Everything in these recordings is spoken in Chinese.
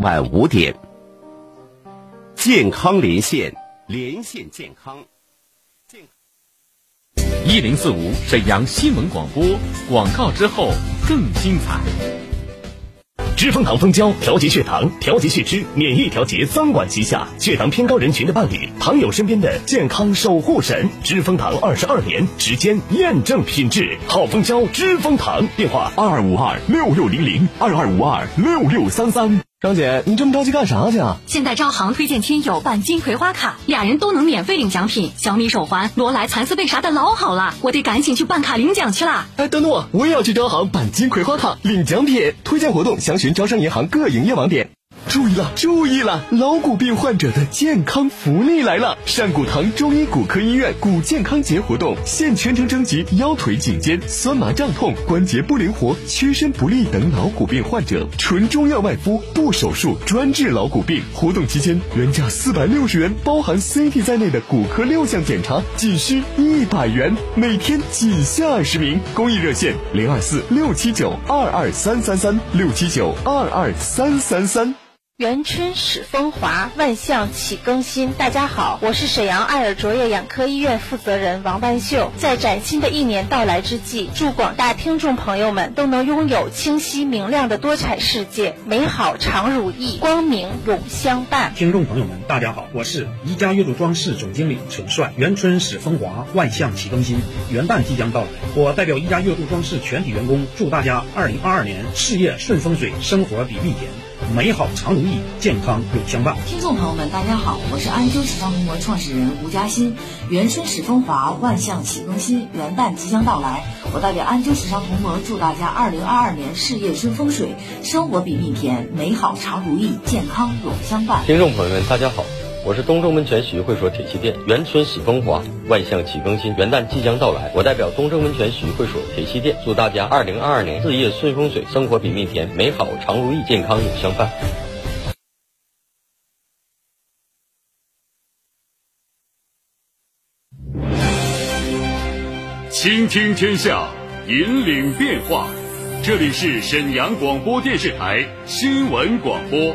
晚五点。健康连线，连线健康。健一零四五沈阳新闻广播广告之后更精彩。知蜂堂蜂胶调节血糖、调节血脂、免疫调节三管齐下，血糖偏高人群的伴侣，糖友身边的健康守护神。知蜂堂二十二年时间验证品质，好蜂胶知蜂堂。电话二二五二六六零零二二五二六六三三。张姐，你这么着急干啥去啊？现在招行推荐亲友办金葵花卡，俩人都能免费领奖品，小米手环、罗莱蚕丝被啥的老好了，我得赶紧去办卡领奖去啦！哎，等等我，我也要去招行办金葵花卡领奖品。推荐活动详询招商银行各营业网点。注意了，注意了！老骨病患者的健康福利来了！善骨堂中医骨科医院骨健康节活动，现全程征集腰腿颈肩酸麻胀痛、关节不灵活、屈伸不利等老骨病患者，纯中药外敷，不手术，专治老骨病。活动期间，原价四百六十元，包含 CT 在内的骨科六项检查，仅需一百元，每天仅限二十名。公益热线零二四六七九二二三三三六七九二二三三三。元春始风华，万象启更新。大家好，我是沈阳爱尔卓越眼科医院负责人王万秀。在崭新的一年到来之际，祝广大听众朋友们都能拥有清晰明亮的多彩世界，美好常如意，光明永相伴。听众朋友们，大家好，我是宜家悦筑装饰总经理陈帅。元春始风华，万象启更新。元旦即将到来，我代表宜家悦筑装饰全体员工，祝大家二零二二年事业顺风水，生活比蜜甜。美好常如意，健康永相伴。听众朋友们，大家好，我是安州时尚通膜创始人吴嘉欣。元春始风华，万象启更新，元旦即将到来，我代表安州时尚通膜祝大家二零二二年事业顺风水，生活比蜜甜，美好常如意，健康永相伴。听众朋友们，大家好。我是东正温泉洗浴会所铁器店，元春喜风华，万象启更新，元旦即将到来，我代表东正温泉洗浴会所铁器店，祝大家二零二二年事业顺风水，生活比蜜甜，美好常如意，健康永相伴。倾听天下，引领变化，这里是沈阳广播电视台新闻广播，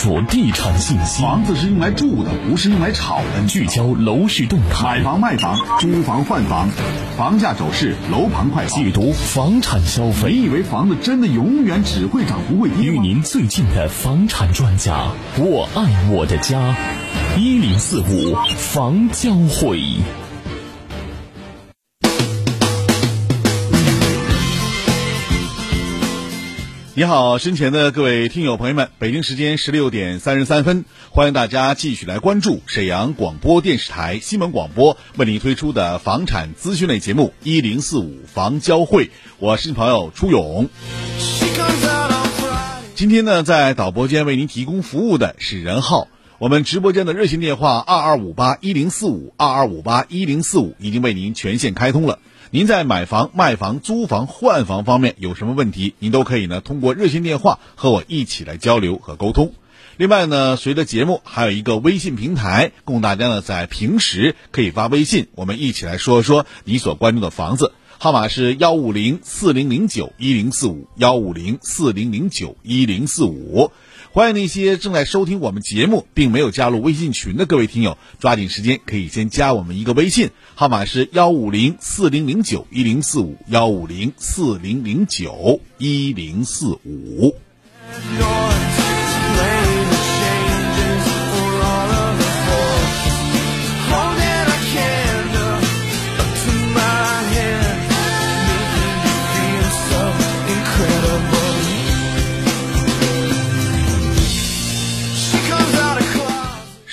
注地产信息，房子是用来住的，不是用来炒的。聚焦楼市动态，买房卖房，租房换房，房价走势，楼盘快报，解读房产消费。你以为房子真的永远只会涨不会跌与您最近的房产专家，我爱我的家，一零四五房交会。你好，身前的各位听友朋友们，北京时间十六点三十三分，欢迎大家继续来关注沈阳广播电视台新闻广播为您推出的房产资讯类节目一零四五房交会，我是朋友初勇。今天呢，在导播间为您提供服务的是任浩，我们直播间的热线电话二二五八一零四五二二五八一零四五已经为您全线开通了。您在买房、卖房、租房、换房方面有什么问题，您都可以呢通过热线电话和我一起来交流和沟通。另外呢，随着节目还有一个微信平台，供大家呢在平时可以发微信，我们一起来说说你所关注的房子。号码是幺五零四零零九一零四五幺五零四零零九一零四五。欢迎那些正在收听我们节目并没有加入微信群的各位听友，抓紧时间可以先加我们一个微信，号码是幺五零四零零九一零四五幺五零四零零九一零四五。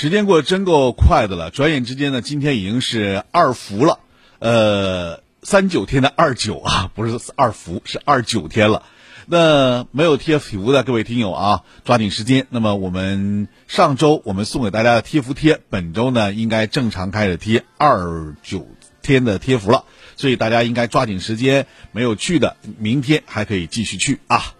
时间过得真够快的了，转眼之间呢，今天已经是二伏了，呃，三九天的二九啊，不是二伏，是二九天了。那没有贴福的各位听友啊，抓紧时间。那么我们上周我们送给大家的贴福贴，本周呢应该正常开始贴二九天的贴福了。所以大家应该抓紧时间，没有去的，明天还可以继续去啊。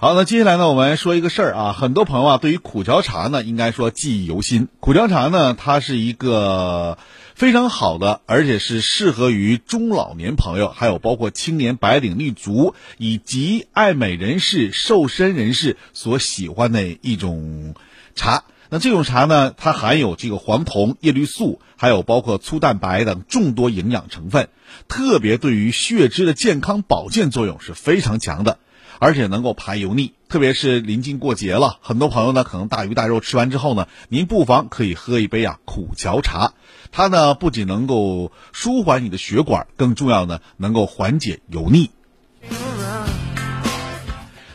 好，那接下来呢，我们说一个事儿啊，很多朋友啊，对于苦荞茶呢，应该说记忆犹新。苦荞茶呢，它是一个非常好的，而且是适合于中老年朋友，还有包括青年白领立足以及爱美人士、瘦身人士所喜欢的一种茶。那这种茶呢，它含有这个黄酮、叶绿素，还有包括粗蛋白等众多营养成分，特别对于血脂的健康保健作用是非常强的。而且能够排油腻，特别是临近过节了，很多朋友呢可能大鱼大肉吃完之后呢，您不妨可以喝一杯啊苦荞茶，它呢不仅能够舒缓你的血管，更重要呢能够缓解油腻。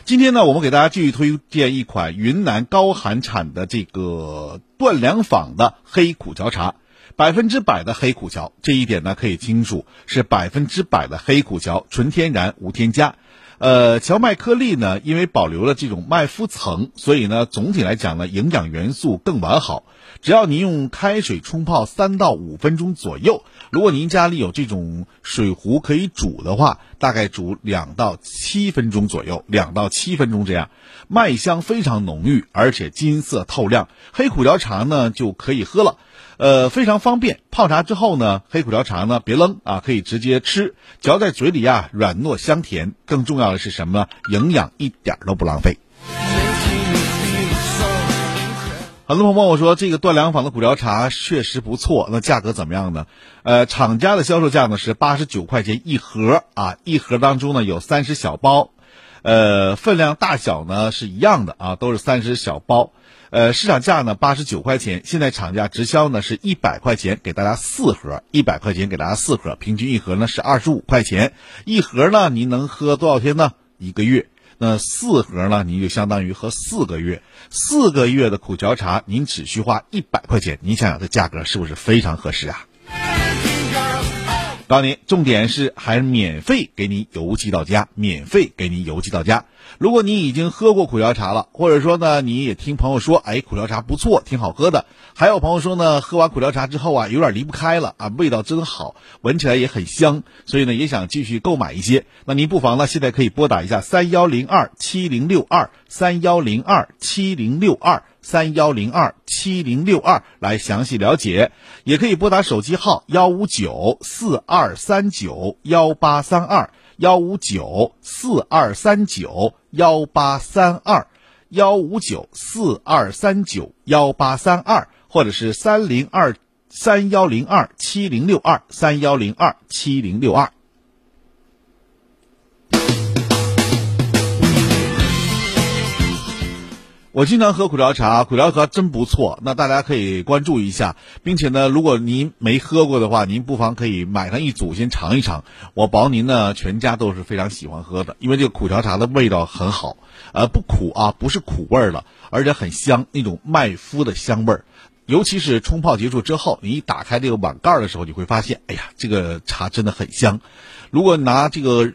今天呢，我们给大家继续推荐一款云南高寒产的这个段良坊的黑苦荞茶，百分之百的黑苦荞，这一点呢可以清楚，是百分之百的黑苦荞，纯天然无添加。呃，荞麦颗粒呢，因为保留了这种麦麸层，所以呢，总体来讲呢，营养元素更完好。只要您用开水冲泡三到五分钟左右，如果您家里有这种水壶可以煮的话，大概煮两到七分钟左右，两到七分钟这样，麦香非常浓郁，而且金色透亮，黑苦荞茶呢就可以喝了。呃，非常方便。泡茶之后呢，黑苦荞茶呢别扔啊，可以直接吃，嚼在嘴里啊，软糯香甜。更重要的是什么呢？营养一点都不浪费。很多朋友问我说，这个段良坊的苦荞茶确实不错，那价格怎么样呢？呃，厂家的销售价呢是八十九块钱一盒啊，一盒当中呢有三十小包，呃，分量大小呢是一样的啊，都是三十小包。呃，市场价呢八十九块钱，现在厂家直销呢是一百块钱，给大家四盒，一百块钱给大家四盒，平均一盒呢是二十五块钱，一盒呢您能喝多少天呢？一个月，那四盒呢您就相当于喝四个月，四个月的苦荞茶您只需花一百块钱，您想想这价格是不是非常合适啊？告诉您，重点是还免费给你邮寄到家，免费给你邮寄到家。如果你已经喝过苦荞茶了，或者说呢，你也听朋友说，哎，苦荞茶不错，挺好喝的。还有朋友说呢，喝完苦荞茶之后啊，有点离不开了啊，味道真好，闻起来也很香，所以呢，也想继续购买一些。那您不妨呢，现在可以拨打一下三幺零二七零六二三幺零二七零六二。三幺零二七零六二来详细了解，也可以拨打手机号幺五九四二三九幺八三二幺五九四二三九幺八三二幺五九四二三九幺八三二，或者是三零二三幺零二七零六二三幺零二七零六二。我经常喝苦荞茶，苦荞茶真不错。那大家可以关注一下，并且呢，如果您没喝过的话，您不妨可以买上一组先尝一尝。我保您呢，全家都是非常喜欢喝的，因为这个苦荞茶的味道很好，呃，不苦啊，不是苦味儿了，而且很香，那种麦麸的香味儿。尤其是冲泡结束之后，你一打开这个碗盖的时候，你会发现，哎呀，这个茶真的很香。如果拿这个。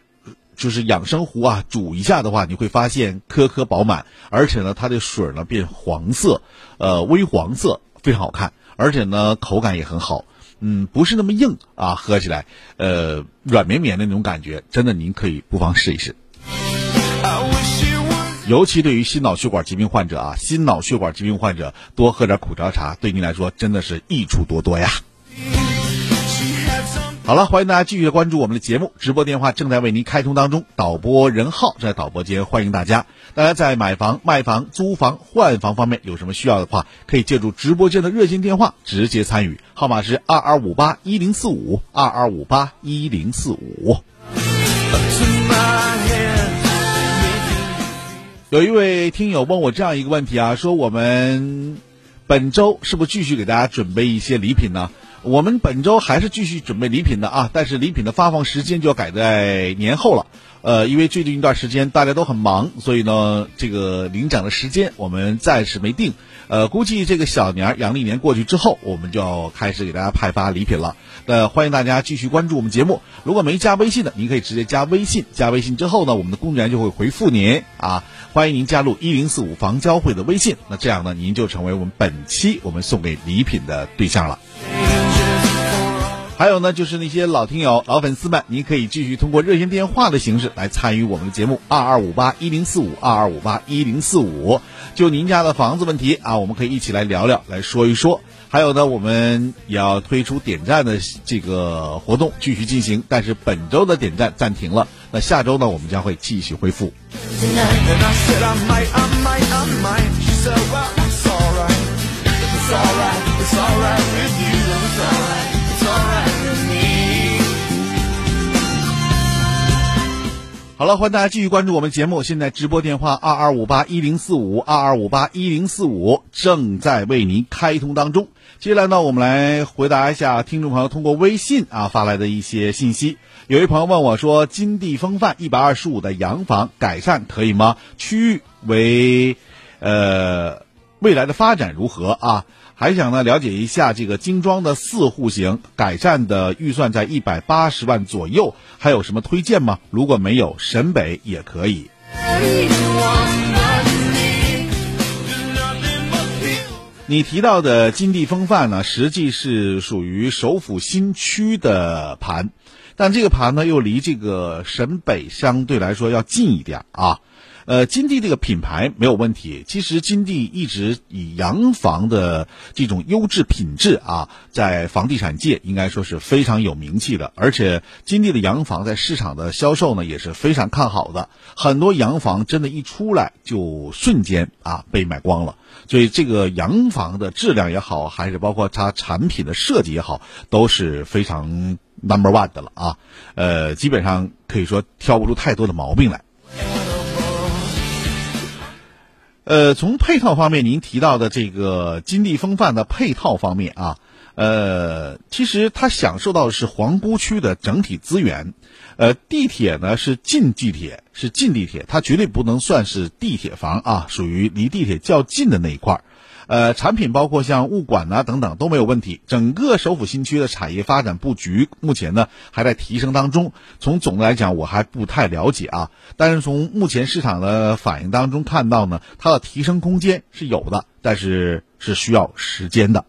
就是养生壶啊，煮一下的话，你会发现颗颗饱满，而且呢，它的水呢变黄色，呃，微黄色，非常好看，而且呢，口感也很好，嗯，不是那么硬啊，喝起来，呃，软绵绵的那种感觉，真的，您可以不妨试一试。尤其对于心脑血管疾病患者啊，心脑血管疾病患者多喝点苦茶茶，对您来说真的是益处多多呀。好了，欢迎大家继续关注我们的节目，直播电话正在为您开通当中，导播任浩在导播间欢迎大家。大家在买房、卖房、租房、换房方面有什么需要的话，可以借助直播间的热线电话直接参与，号码是二二五八一零四五二二五八一零四五。有一位听友问我这样一个问题啊，说我们本周是不是继续给大家准备一些礼品呢？我们本周还是继续准备礼品的啊，但是礼品的发放时间就要改在年后了。呃，因为最近一段时间大家都很忙，所以呢，这个领奖的时间我们暂时没定。呃，估计这个小年儿阳历年过去之后，我们就要开始给大家派发礼品了。呃，欢迎大家继续关注我们节目。如果没加微信的，您可以直接加微信。加微信之后呢，我们的工作人员就会回复您啊，欢迎您加入一零四五房交会的微信。那这样呢，您就成为我们本期我们送给礼品的对象了。还有呢，就是那些老听友、老粉丝们，您可以继续通过热线电话的形式来参与我们的节目，二二五八一零四五，二二五八一零四五。就您家的房子问题啊，我们可以一起来聊聊，来说一说。还有呢，我们也要推出点赞的这个活动继续进行，但是本周的点赞暂停了。那下周呢，我们将会继续恢复。好了，欢迎大家继续关注我们节目。现在直播电话二二五八一零四五二二五八一零四五正在为您开通当中。接下来呢，我们来回答一下听众朋友通过微信啊发来的一些信息。有一朋友问我说：“金地风范一百二十五的洋房改善可以吗？区域为呃未来的发展如何啊？”还想呢了解一下这个精装的四户型改善的预算在一百八十万左右，还有什么推荐吗？如果没有，沈北也可以。你提到的金地风范呢，实际是属于首府新区的盘，但这个盘呢又离这个沈北相对来说要近一点啊。呃，金地这个品牌没有问题。其实金地一直以洋房的这种优质品质啊，在房地产界应该说是非常有名气的。而且金地的洋房在市场的销售呢也是非常看好的，很多洋房真的一出来就瞬间啊被买光了。所以这个洋房的质量也好，还是包括它产品的设计也好，都是非常 number one 的了啊。呃，基本上可以说挑不出太多的毛病来。呃，从配套方面，您提到的这个金地风范的配套方面啊，呃，其实它享受到的是皇姑区的整体资源，呃，地铁呢是近地铁，是近地铁，它绝对不能算是地铁房啊，属于离地铁较近的那一块儿。呃，产品包括像物管呐等等都没有问题。整个首府新区的产业发展布局目前呢还在提升当中。从总的来讲，我还不太了解啊。但是从目前市场的反应当中看到呢，它的提升空间是有的，但是是需要时间的。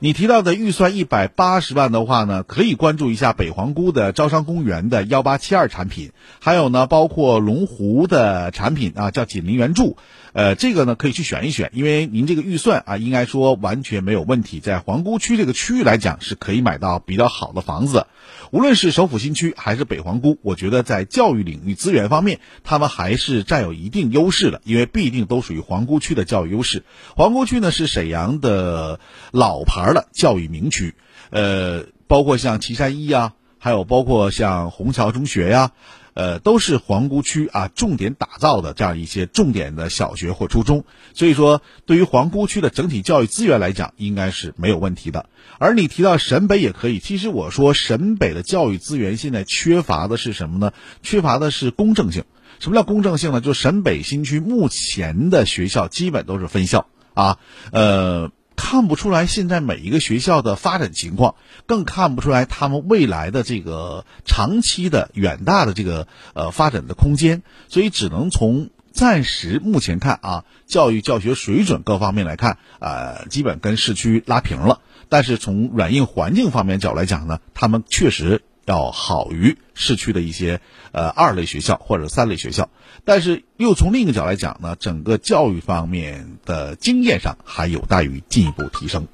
你提到的预算一百八十万的话呢，可以关注一下北皇姑的招商公园的幺八七二产品，还有呢，包括龙湖的产品啊，叫锦林原著。呃，这个呢可以去选一选，因为您这个预算啊，应该说完全没有问题，在皇姑区这个区域来讲是可以买到比较好的房子。无论是首府新区还是北皇姑，我觉得在教育领域资源方面，他们还是占有一定优势的，因为必定都属于皇姑区的教育优势。皇姑区呢是沈阳的老牌的教育名区，呃，包括像岐山一呀，还有包括像虹桥中学呀。呃，都是皇姑区啊，重点打造的这样一些重点的小学或初中，所以说对于皇姑区的整体教育资源来讲，应该是没有问题的。而你提到沈北也可以，其实我说沈北的教育资源现在缺乏的是什么呢？缺乏的是公正性。什么叫公正性呢？就沈北新区目前的学校基本都是分校啊，呃。看不出来现在每一个学校的发展情况，更看不出来他们未来的这个长期的远大的这个呃发展的空间，所以只能从暂时目前看啊，教育教学水准各方面来看，呃，基本跟市区拉平了。但是从软硬环境方面角来讲呢，他们确实。要好于市区的一些呃二类学校或者三类学校，但是又从另一个角来讲呢，整个教育方面的经验上还有待于进一步提升。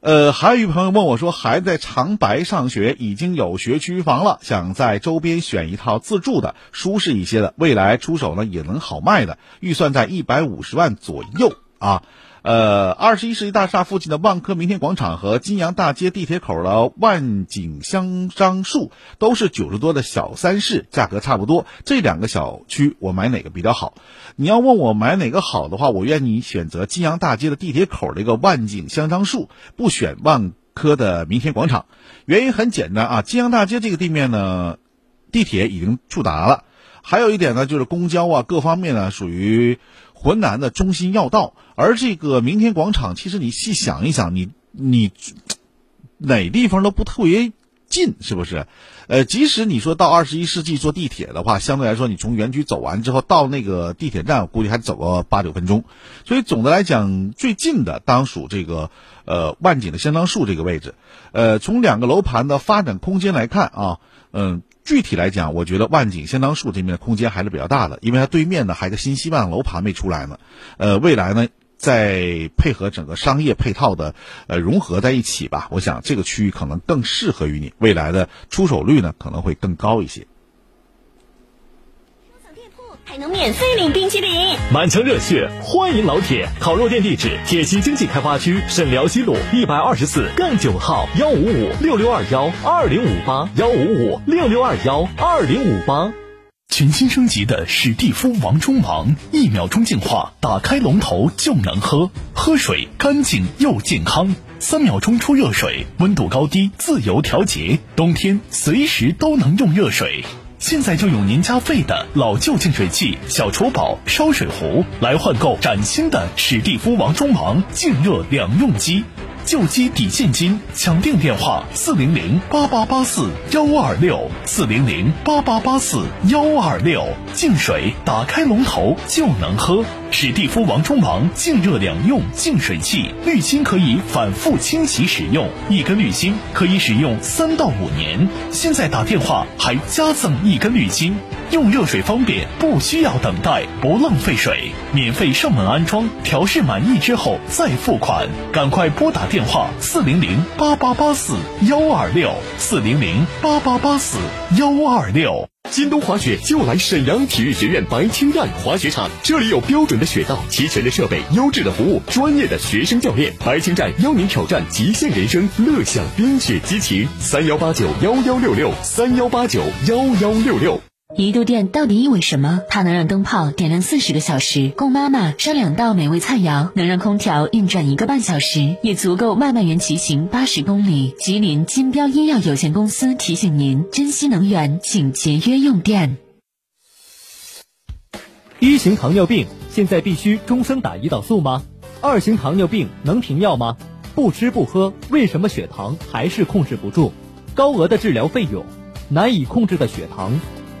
呃，还有一朋友问我说，孩子在长白上学，已经有学区房了，想在周边选一套自住的，舒适一些的，未来出手呢也能好卖的，预算在一百五十万左右啊。呃，二十一世纪大厦附近的万科明天广场和金阳大街地铁口的万景香樟树都是九十多的小三室，价格差不多。这两个小区我买哪个比较好？你要问我买哪个好的话，我愿意选择金阳大街的地铁口的一个万景香樟树，不选万科的明天广场。原因很简单啊，金阳大街这个地面呢，地铁已经触达了。还有一点呢，就是公交啊，各方面呢属于浑南的中心要道，而这个明天广场，其实你细想一想，你你哪地方都不特别近，是不是？呃，即使你说到二十一世纪坐地铁的话，相对来说，你从园区走完之后到那个地铁站，估计还走个八九分钟。所以总的来讲，最近的当属这个呃万景的香樟树这个位置。呃，从两个楼盘的发展空间来看啊，嗯。具体来讲，我觉得万景香樟树这边的空间还是比较大的，因为它对面呢还有个新希望楼盘没出来呢。呃，未来呢再配合整个商业配套的呃融合在一起吧，我想这个区域可能更适合于你，未来的出手率呢可能会更高一些。收藏店铺还能免费领冰淇淋，满腔热血欢迎老铁！烤肉店地址：铁西经济开发区沈辽西路一百二十四杠九号幺五五六六二幺二零五八幺五五六六二幺二零五八。全新升级的史蒂夫王中王，一秒钟净化，打开龙头就能喝，喝水干净又健康。三秒钟出热水，温度高低自由调节，冬天随时都能用热水。现在就用您家废的老旧净水器、小厨宝、烧水壶来换购崭新的史蒂夫王中王净热两用机，旧机抵现金，抢订电话四零零八八八四幺二六四零零八八八四幺二六，净水打开龙头就能喝。史蒂夫王中王净热两用净水器，滤芯可以反复清洗使用，一根滤芯可以使用三到五年。现在打电话还加赠一根滤芯，用热水方便，不需要等待，不浪费水，免费上门安装，调试满意之后再付款。赶快拨打电话四零零八八八四幺二六四零零八八八四幺二六。京东滑雪就来沈阳体育学院白青站滑雪场，这里有标准的雪道、齐全的设备、优质的服务、专业的学生教练。白青站邀您挑战极限人生，乐享冰雪激情。三幺八九幺幺六六，三幺八九幺幺六六。一度电到底意味什么？它能让灯泡点亮四十个小时，供妈妈烧两道美味菜肴；能让空调运转一个半小时，也足够外卖员骑行八十公里。吉林金标医药有限公司提醒您：珍惜能源，请节约用电。一型糖尿病现在必须终生打胰岛素吗？二型糖尿病能停药吗？不吃不喝，为什么血糖还是控制不住？高额的治疗费用，难以控制的血糖。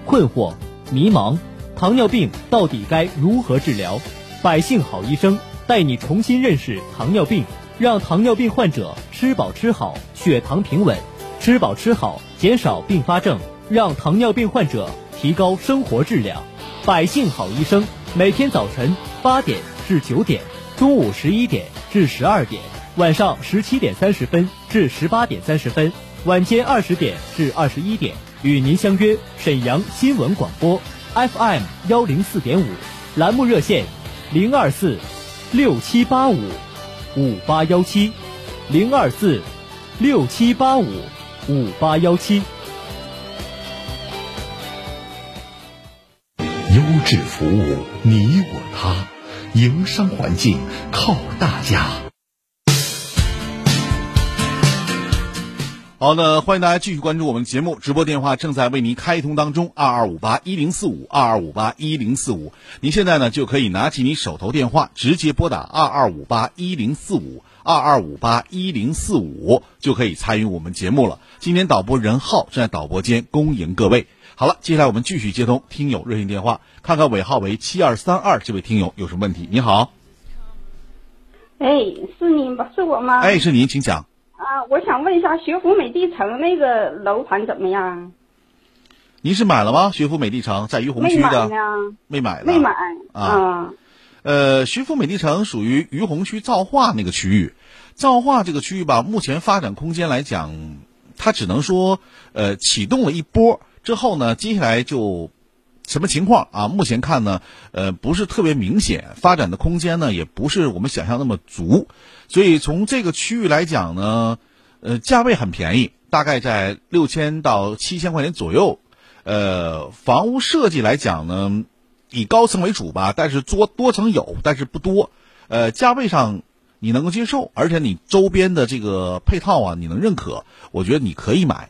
困惑、迷茫，糖尿病到底该如何治疗？百姓好医生带你重新认识糖尿病，让糖尿病患者吃饱吃好，血糖平稳；吃饱吃好，减少并发症，让糖尿病患者提高生活质量。百姓好医生每天早晨八点至九点，中午十一点至十二点，晚上十七点三十分至十八点三十分，晚间二十点至二十一点。与您相约沈阳新闻广播 FM 幺零四点五，栏目热线零二四六七八五五八幺七零二四六七八五五八幺七。优质服务，你我他，营商环境靠大家。好的，欢迎大家继续关注我们节目，直播电话正在为您开通当中，二二五八一零四五，二二五八一零四五。您现在呢就可以拿起你手头电话，直接拨打二二五八一零四五，二二五八一零四五，就可以参与我们节目了。今天导播任浩正在导播间恭迎各位。好了，接下来我们继续接通听友热线电话，看看尾号为七二三二这位听友有什么问题。你好，哎，是您吧？是我吗？哎，是您，请讲。啊，我想问一下，学府美地城那个楼盘怎么样？您是买了吗？学府美地城在于洪区的，没买呢，没买啊。呃，学府美地城属于于洪区造化那个区域，造化这个区域吧，目前发展空间来讲，它只能说呃启动了一波之后呢，接下来就什么情况啊？目前看呢，呃，不是特别明显，发展的空间呢，也不是我们想象那么足。所以从这个区域来讲呢，呃，价位很便宜，大概在六千到七千块钱左右。呃，房屋设计来讲呢，以高层为主吧，但是多多层有，但是不多。呃，价位上你能够接受，而且你周边的这个配套啊，你能认可，我觉得你可以买。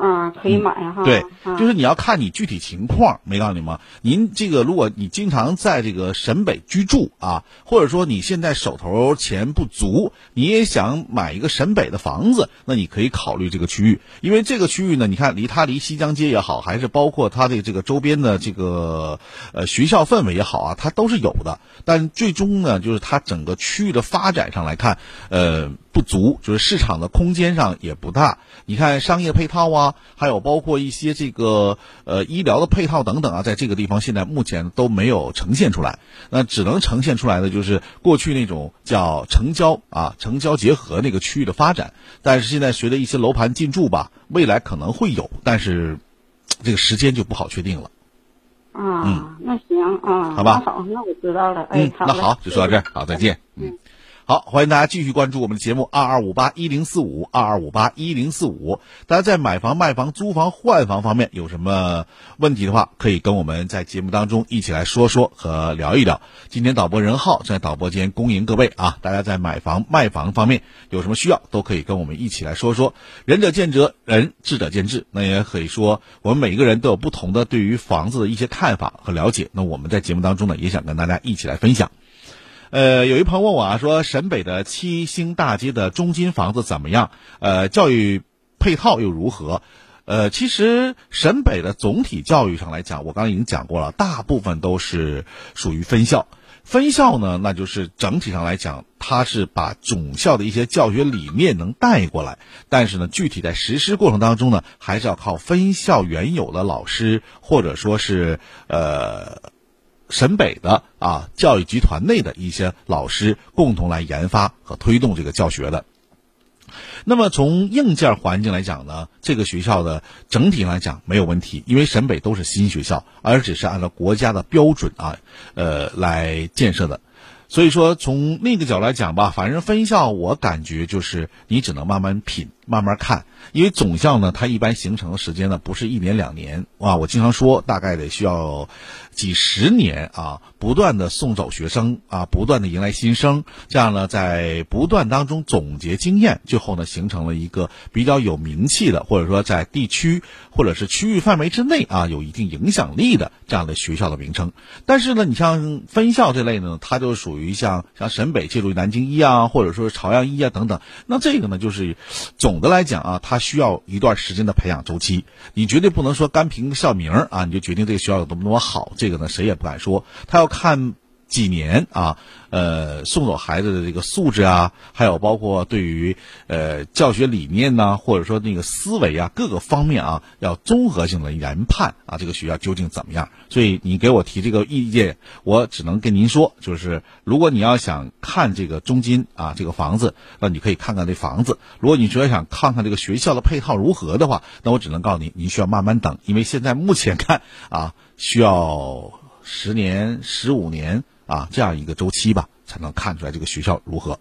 啊，可以买哈。对，啊就是你要看你具体情况，没告诉你吗？您这个，如果你经常在这个沈北居住啊，或者说你现在手头钱不足，你也想买一个沈北的房子，那你可以考虑这个区域，因为这个区域呢，你看离它离西江街也好，还是包括它的这个周边的这个呃学校氛围也好啊，它都是有的。但最终呢，就是它整个区域的发展上来看，呃。不足，就是市场的空间上也不大。你看商业配套啊，还有包括一些这个呃医疗的配套等等啊，在这个地方现在目前都没有呈现出来。那只能呈现出来的就是过去那种叫城郊啊、城郊结合那个区域的发展。但是现在随着一些楼盘进驻吧，未来可能会有，但是这个时间就不好确定了。啊，那行啊，好吧那好，那我知道了。哎嗯，，那好，就说到这儿，好，再见。嗯。好，欢迎大家继续关注我们的节目二二五八一零四五二二五八一零四五。大家在买房、卖房、租房、换房方面有什么问题的话，可以跟我们在节目当中一起来说说和聊一聊。今天导播任浩在导播间恭迎各位啊！大家在买房、卖房方面有什么需要，都可以跟我们一起来说说。仁者见仁，智者见智。那也可以说，我们每一个人都有不同的对于房子的一些看法和了解。那我们在节目当中呢，也想跟大家一起来分享。呃，有一朋友问我啊，说沈北的七星大街的中金房子怎么样？呃，教育配套又如何？呃，其实沈北的总体教育上来讲，我刚才已经讲过了，大部分都是属于分校。分校呢，那就是整体上来讲，它是把总校的一些教学理念能带过来，但是呢，具体在实施过程当中呢，还是要靠分校原有的老师，或者说是呃。沈北的啊教育集团内的一些老师共同来研发和推动这个教学的。那么从硬件环境来讲呢，这个学校的整体来讲没有问题，因为沈北都是新学校，而且是按照国家的标准啊，呃来建设的。所以说从那个角度来讲吧，反正分校我感觉就是你只能慢慢品、慢慢看，因为总校呢，它一般形成的时间呢不是一年两年啊，我经常说大概得需要几十年啊，不断的送走学生啊，不断的迎来新生，这样呢在不断当中总结经验，最后呢形成了一个比较有名气的，或者说在地区或者是区域范围之内啊有一定影响力的这样的学校的名称。但是呢，你像分校这类呢，它就属于像像沈北借助于南京一啊，或者说朝阳一啊等等。那这个呢，就是总总的来讲啊，它需要一段时间的培养周期。你绝对不能说单凭校名啊，你就决定这个学校有多么多么好。这个呢，谁也不敢说。他要看几年啊，呃，送走孩子的这个素质啊，还有包括对于呃教学理念呐、或者说那个思维啊，各个方面啊，要综合性的研判啊，这个学校究竟怎么样？所以你给我提这个意见，我只能跟您说，就是如果你要想看这个中金啊这个房子，那你可以看看这房子；如果你主要想看看这个学校的配套如何的话，那我只能告诉你，您需要慢慢等，因为现在目前看啊，需要十年、十五年啊这样一个周期吧，才能看出来这个学校如何。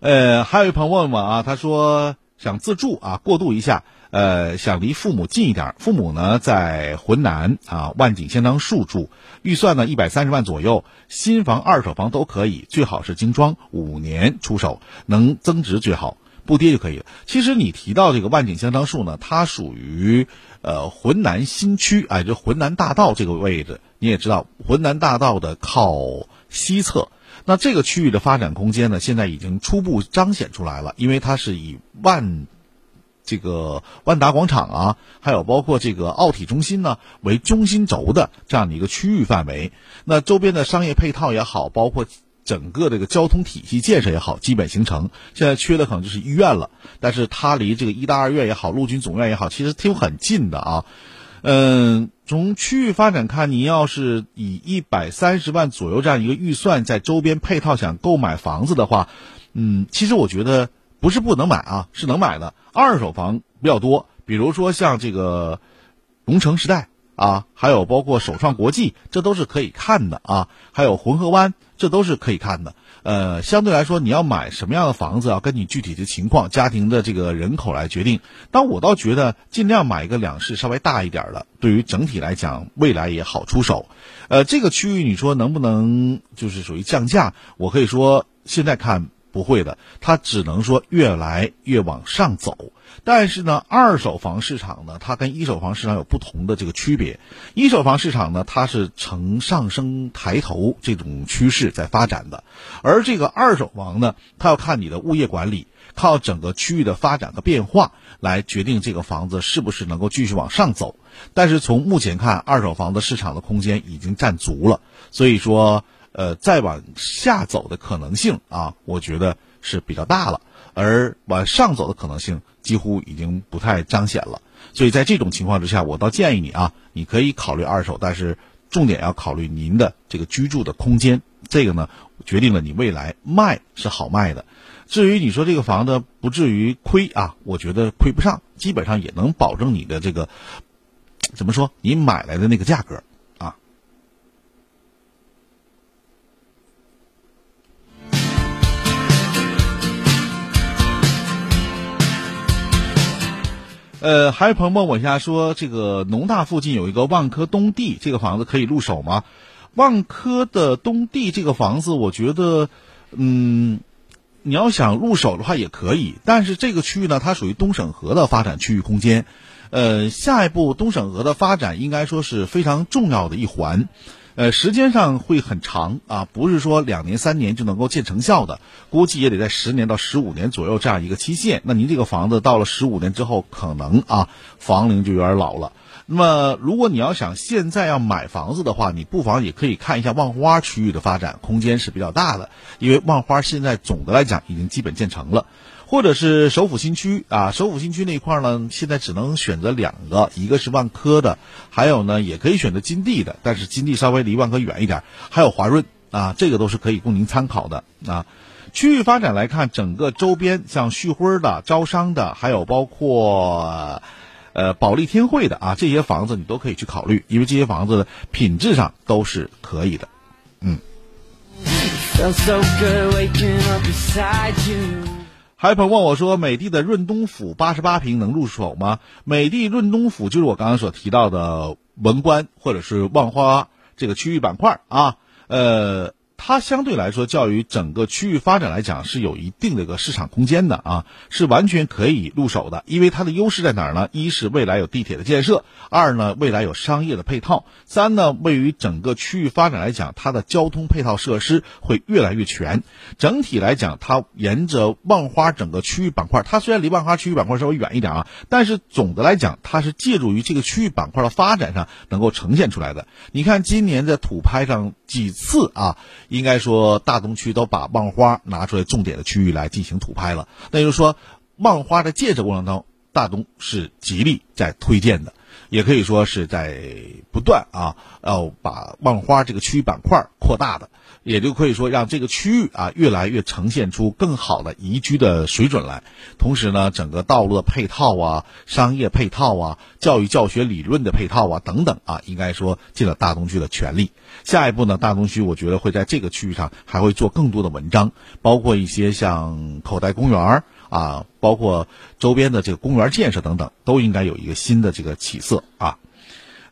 呃，还有一朋友问我啊，他说想自住啊，过渡一下，呃，想离父母近一点。父母呢在浑南啊万景仙当树住，预算呢一百三十万左右，新房、二手房都可以，最好是精装，五年出手，能增值最好，不跌就可以了。其实你提到这个万景香樟树呢，它属于呃浑南新区，哎，就浑南大道这个位置，你也知道，浑南大道的靠西侧。那这个区域的发展空间呢，现在已经初步彰显出来了，因为它是以万这个万达广场啊，还有包括这个奥体中心呢为中心轴的这样的一个区域范围。那周边的商业配套也好，包括整个这个交通体系建设也好，基本形成。现在缺的可能就是医院了，但是它离这个医大二院也好，陆军总院也好，其实挺很近的啊。嗯，从区域发展看，您要是以一百三十万左右这样一个预算，在周边配套想购买房子的话，嗯，其实我觉得不是不能买啊，是能买的。二手房比较多，比如说像这个龙城时代啊，还有包括首创国际，这都是可以看的啊，还有浑河湾，这都是可以看的。呃，相对来说，你要买什么样的房子啊，根据具体的情况、家庭的这个人口来决定。但我倒觉得，尽量买一个两室稍微大一点的，对于整体来讲，未来也好出手。呃，这个区域你说能不能就是属于降价？我可以说，现在看不会的，它只能说越来越往上走。但是呢，二手房市场呢，它跟一手房市场有不同的这个区别。一手房市场呢，它是呈上升抬头这种趋势在发展的，而这个二手房呢，它要看你的物业管理，靠整个区域的发展和变化来决定这个房子是不是能够继续往上走。但是从目前看，二手房的市场的空间已经占足了，所以说，呃，再往下走的可能性啊，我觉得是比较大了。而往上走的可能性几乎已经不太彰显了，所以在这种情况之下，我倒建议你啊，你可以考虑二手，但是重点要考虑您的这个居住的空间，这个呢决定了你未来卖是好卖的。至于你说这个房子不至于亏啊，我觉得亏不上，基本上也能保证你的这个怎么说，你买来的那个价格。呃，还有朋友问我一下，说这个农大附近有一个万科东地，这个房子可以入手吗？万科的东地这个房子，我觉得，嗯，你要想入手的话也可以，但是这个区域呢，它属于东省河的发展区域空间，呃，下一步东省河的发展应该说是非常重要的一环。呃，时间上会很长啊，不是说两年三年就能够见成效的，估计也得在十年到十五年左右这样一个期限。那您这个房子到了十五年之后，可能啊房龄就有点老了。那么，如果你要想现在要买房子的话，你不妨也可以看一下万花区域的发展空间是比较大的，因为万花现在总的来讲已经基本建成了。或者是首府新区啊，首府新区那一块呢，现在只能选择两个，一个是万科的，还有呢也可以选择金地的，但是金地稍微离万科远一点，还有华润啊，这个都是可以供您参考的啊。区域发展来看，整个周边像旭辉的、招商的，还有包括呃保利天汇的啊，这些房子你都可以去考虑，因为这些房子的品质上都是可以的，嗯。还有朋友问我说：“美的的润东府八十八平能入手吗？”美的润东府就是我刚刚所提到的文官或者是万花这个区域板块啊，呃。它相对来说，较于整个区域发展来讲，是有一定的一个市场空间的啊，是完全可以入手的。因为它的优势在哪儿呢？一是未来有地铁的建设，二呢未来有商业的配套，三呢位于整个区域发展来讲，它的交通配套设施会越来越全。整体来讲，它沿着万花整个区域板块，它虽然离万花区域板块稍微远一点啊，但是总的来讲，它是借助于这个区域板块的发展上能够呈现出来的。你看今年在土拍上几次啊？应该说，大东区都把望花拿出来重点的区域来进行土拍了。那就是说，望花的建设过程当中，大东是极力在推荐的，也可以说是在不断啊，要把望花这个区域板块扩大的。也就可以说，让这个区域啊越来越呈现出更好的宜居的水准来。同时呢，整个道路的配套啊、商业配套啊、教育教学理论的配套啊等等啊，应该说尽了大东区的全力。下一步呢，大东区我觉得会在这个区域上还会做更多的文章，包括一些像口袋公园啊，包括周边的这个公园建设等等，都应该有一个新的这个起色啊。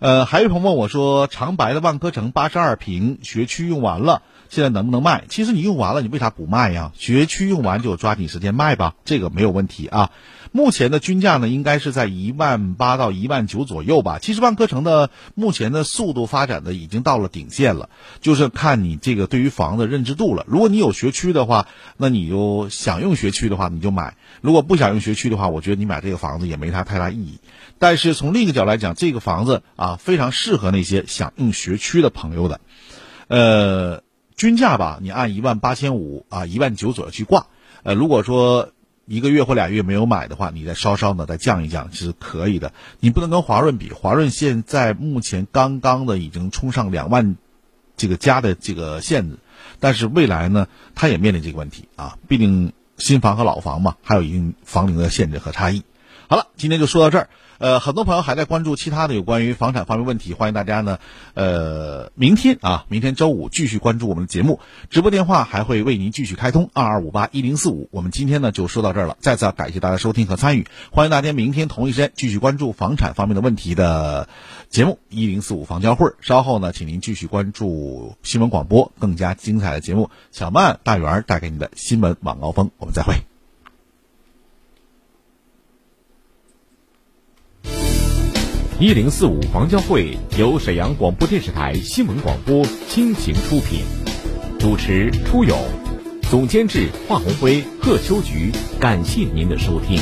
呃，还有朋友问我说，长白的万科城八十二平学区用完了。现在能不能卖？其实你用完了，你为啥不卖呀？学区用完就抓紧时间卖吧，这个没有问题啊。目前的均价呢，应该是在一万八到一万九左右吧。其实万科城的目前的速度发展的已经到了顶线了，就是看你这个对于房的认知度了。如果你有学区的话，那你就想用学区的话，你就买；如果不想用学区的话，我觉得你买这个房子也没啥太大意义。但是从另一个角度来讲，这个房子啊，非常适合那些想用学区的朋友的，呃。均价吧，你按一万八千五啊，一万九左右去挂。呃，如果说一个月或俩月没有买的话，你再稍稍的再降一降是可以的。你不能跟华润比，华润现在目前刚刚的已经冲上两万这个加的这个限制，但是未来呢，它也面临这个问题啊。毕竟新房和老房嘛，还有一定房龄的限制和差异。好了，今天就说到这儿。呃，很多朋友还在关注其他的有关于房产方面问题，欢迎大家呢，呃，明天啊，明天周五继续关注我们的节目，直播电话还会为您继续开通二二五八一零四五。我们今天呢就说到这儿了，再次感谢大家收听和参与，欢迎大家明天同一时间继续关注房产方面的问题的节目一零四五房交会。稍后呢，请您继续关注新闻广播更加精彩的节目，小曼、大圆带给您的新闻晚高峰，我们再会。一零四五房交会由沈阳广播电视台新闻广播倾情出品，主持出友，总监制华红辉、贺秋菊，感谢您的收听。